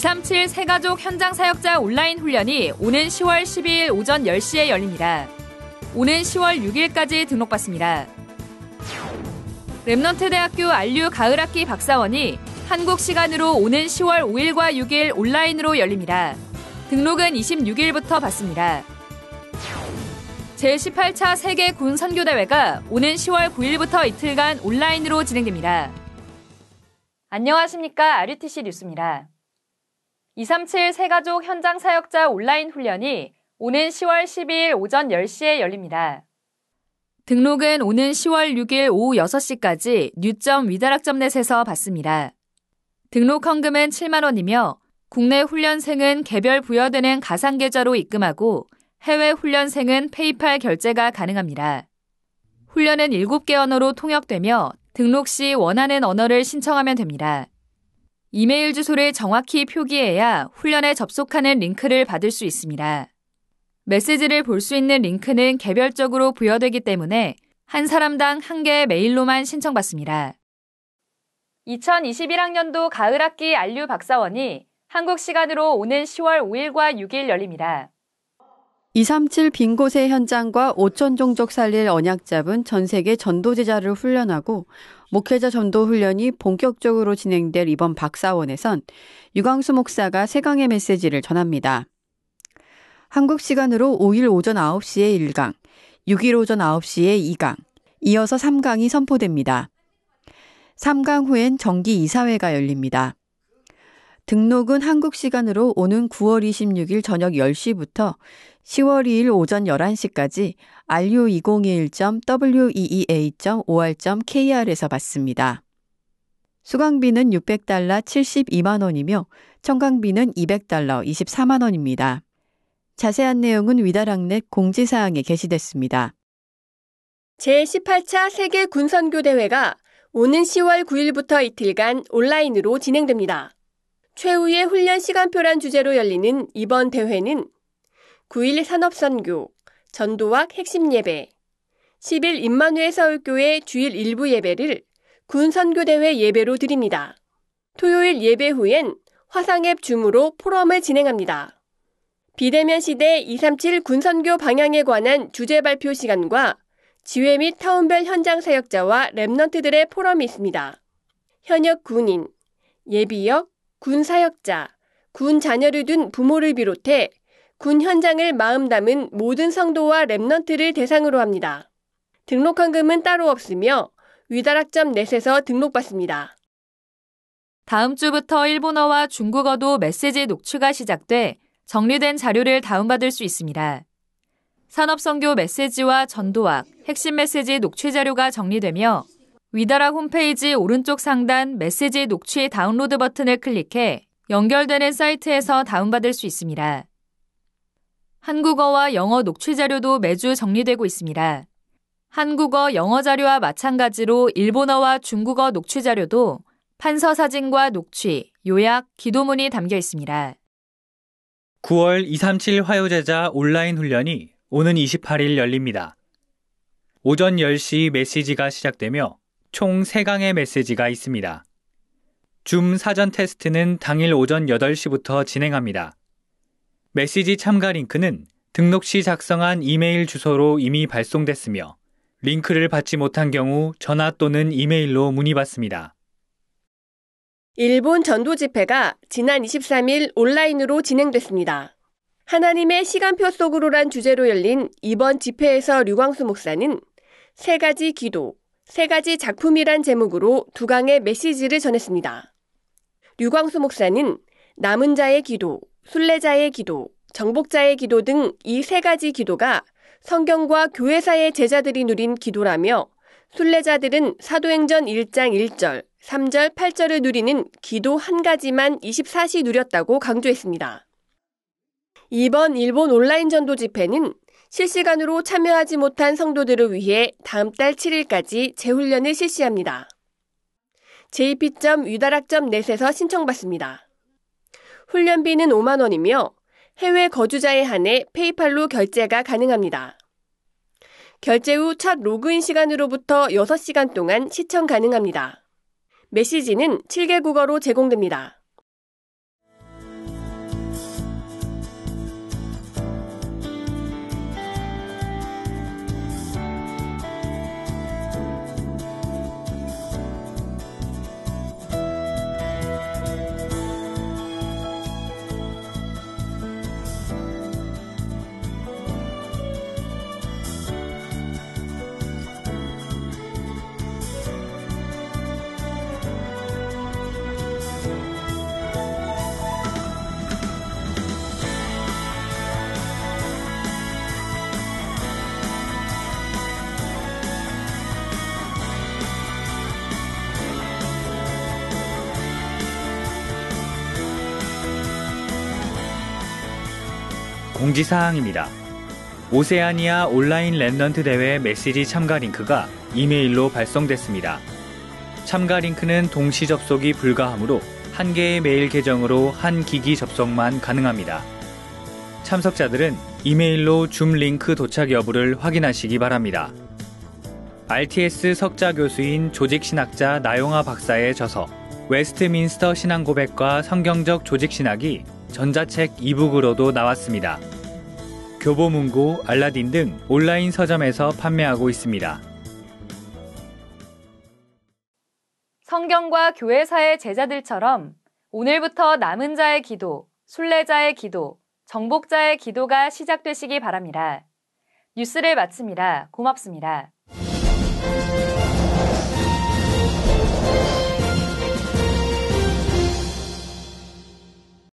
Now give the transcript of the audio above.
237 새가족 현장 사역자 온라인 훈련이 오는 10월 12일 오전 10시에 열립니다. 오는 10월 6일까지 등록받습니다. 렘넌트 대학교 안류 가을학기 박사원이 한국 시간으로 오는 10월 5일과 6일 온라인으로 열립니다. 등록은 26일부터 받습니다. 제18차 세계 군 선교대회가 오는 10월 9일부터 이틀간 온라인으로 진행됩니다. 안녕하십니까. RUTC 뉴스입니다. 237 새가족 현장 사역자 온라인 훈련이 오는 10월 12일 오전 10시에 열립니다. 등록은 오는 10월 6일 오후 6시까지 new.wedarak점net에서 받습니다. 등록 헌금은 7만 원이며 국내 훈련생은 개별 부여되는 가상 계좌로 입금하고 해외 훈련생은 PayPal 결제가 가능합니다. 훈련은 7개 언어로 통역되며 등록 시 원하는 언어를 신청하면 됩니다. 이메일 주소를 정확히 표기해야 훈련에 접속하는 링크를 받을 수 있습니다. 메시지를 볼 수 있는 링크는 개별적으로 부여되기 때문에 한 사람당 한 개의 메일로만 신청받습니다. 2021학년도 가을학기 안류 박사원이 한국 시간으로 오는 10월 5일과 6일 열립니다. 237 빈곳의 현장과 5천 종족 살릴 언약 잡은 전 세계 전도제자를 훈련하고 목회자 전도 훈련이 본격적으로 진행될 이번 박사원에선 유광수 목사가 세강의 메시지를 전합니다. 한국 시간으로 5일 오전 9시에 1강, 6일 오전 9시에 2강, 이어서 3강이 선포됩니다. 3강 후엔 정기 이사회가 열립니다. 등록은 한국 시간으로 오는 9월 26일 저녁 10시부터 10월 2일 오전 11시까지 ru2021.weea.or.kr에서 받습니다. 수강비는 600달러 72만 원이며 청강비는 200달러 24만 원입니다. 자세한 내용은 위다락넷 공지사항에 게시됐습니다. 제18차 세계 군선교 대회가 오는 10월 9일부터 이틀간 온라인으로 진행됩니다. 최후의 훈련 시간표란 주제로 열리는 이번 대회는 9일 산업선교, 전도학 핵심 예배, 10일 임만회 서울교회 주일 일부 예배를 군선교대회 예배로 드립니다. 토요일 예배 후엔 화상앱 줌으로 포럼을 진행합니다. 비대면 시대 237 군선교 방향에 관한 주제 발표 시간과 지회 및 타운별 현장 사역자와 remnant들의 포럼이 있습니다. 현역 군인, 예비역, 군 사역자, 군 자녀를 둔 부모를 비롯해 군 현장을 마음 담은 모든 성도와 remnant를 대상으로 합니다. 등록 헌금은 따로 없으며 wedarak점 net에서 등록받습니다. 다음 주부터 일본어와 중국어도 메시지 녹취가 시작돼 정리된 자료를 다운받을 수 있습니다. 산업선교 메시지와 전도학, 핵심 메시지 녹취 자료가 정리되며 위다락 홈페이지 오른쪽 상단 메시지 녹취 다운로드 버튼을 클릭해 연결되는 사이트에서 다운받을 수 있습니다. 한국어와 영어 녹취 자료도 매주 정리되고 있습니다. 한국어, 영어 자료와 마찬가지로 일본어와 중국어 녹취 자료도 판서 사진과 녹취, 요약, 기도문이 담겨 있습니다. 9월 237 화요제자 온라인 훈련이 오는 28일 열립니다. 오전 10시 메시지가 시작되며 총 3강의 메시지가 있습니다. 줌 사전 테스트는 당일 오전 8시부터 진행합니다. 메시지 참가 링크는 등록 시 작성한 이메일 주소로 이미 발송됐으며 링크를 받지 못한 경우 전화 또는 이메일로 문의받습니다. 일본 전도 집회가 지난 23일 온라인으로 진행됐습니다. 하나님의 시간표 속으로란 주제로 열린 이번 집회에서 류광수 목사는 세 가지 기도, 세 가지 작품이란 제목으로 두 강의 메시지를 전했습니다. 류광수 목사는 남은 자의 기도, 순례자의 기도, 정복자의 기도 등 이 세 가지 기도가 성경과 교회사의 제자들이 누린 기도라며 순례자들은 사도행전 1장 1절, 3절, 8절을 누리는 기도 한 가지만 24시 누렸다고 강조했습니다. 이번 일본 온라인 전도 집회는 실시간으로 참여하지 못한 성도들을 위해 다음 달 7일까지 재훈련을 실시합니다. jp.위다락.net에서 신청받습니다. 훈련비는 5만 원이며 해외 거주자에 한해 페이팔로 결제가 가능합니다. 결제 후 첫 로그인 시간으로부터 6시간 동안 시청 가능합니다. 메시지는 7개 국어로 제공됩니다. 공지사항입니다. 오세아니아 온라인 remnant 대회 메시지 참가 링크가 이메일로 발송됐습니다. 참가 링크는 동시 접속이 불가하므로 한 개의 메일 계정으로 한 기기 접속만 가능합니다. 참석자들은 이메일로 줌 링크 도착 여부를 확인하시기 바랍니다. RTS 석좌 교수인 조직신학자 나용아 박사의 저서 웨스트민스터 신앙 고백과 성경적 조직신학이 전자책 이북으로도 나왔습니다. 교보문고, 알라딘 등 온라인 서점에서 판매하고 있습니다. 성경과 교회사의 제자들처럼 오늘부터 남은 자의 기도, 순례자의 기도, 정복자의 기도가 시작되시기 바랍니다. 뉴스를 마칩니다. 고맙습니다.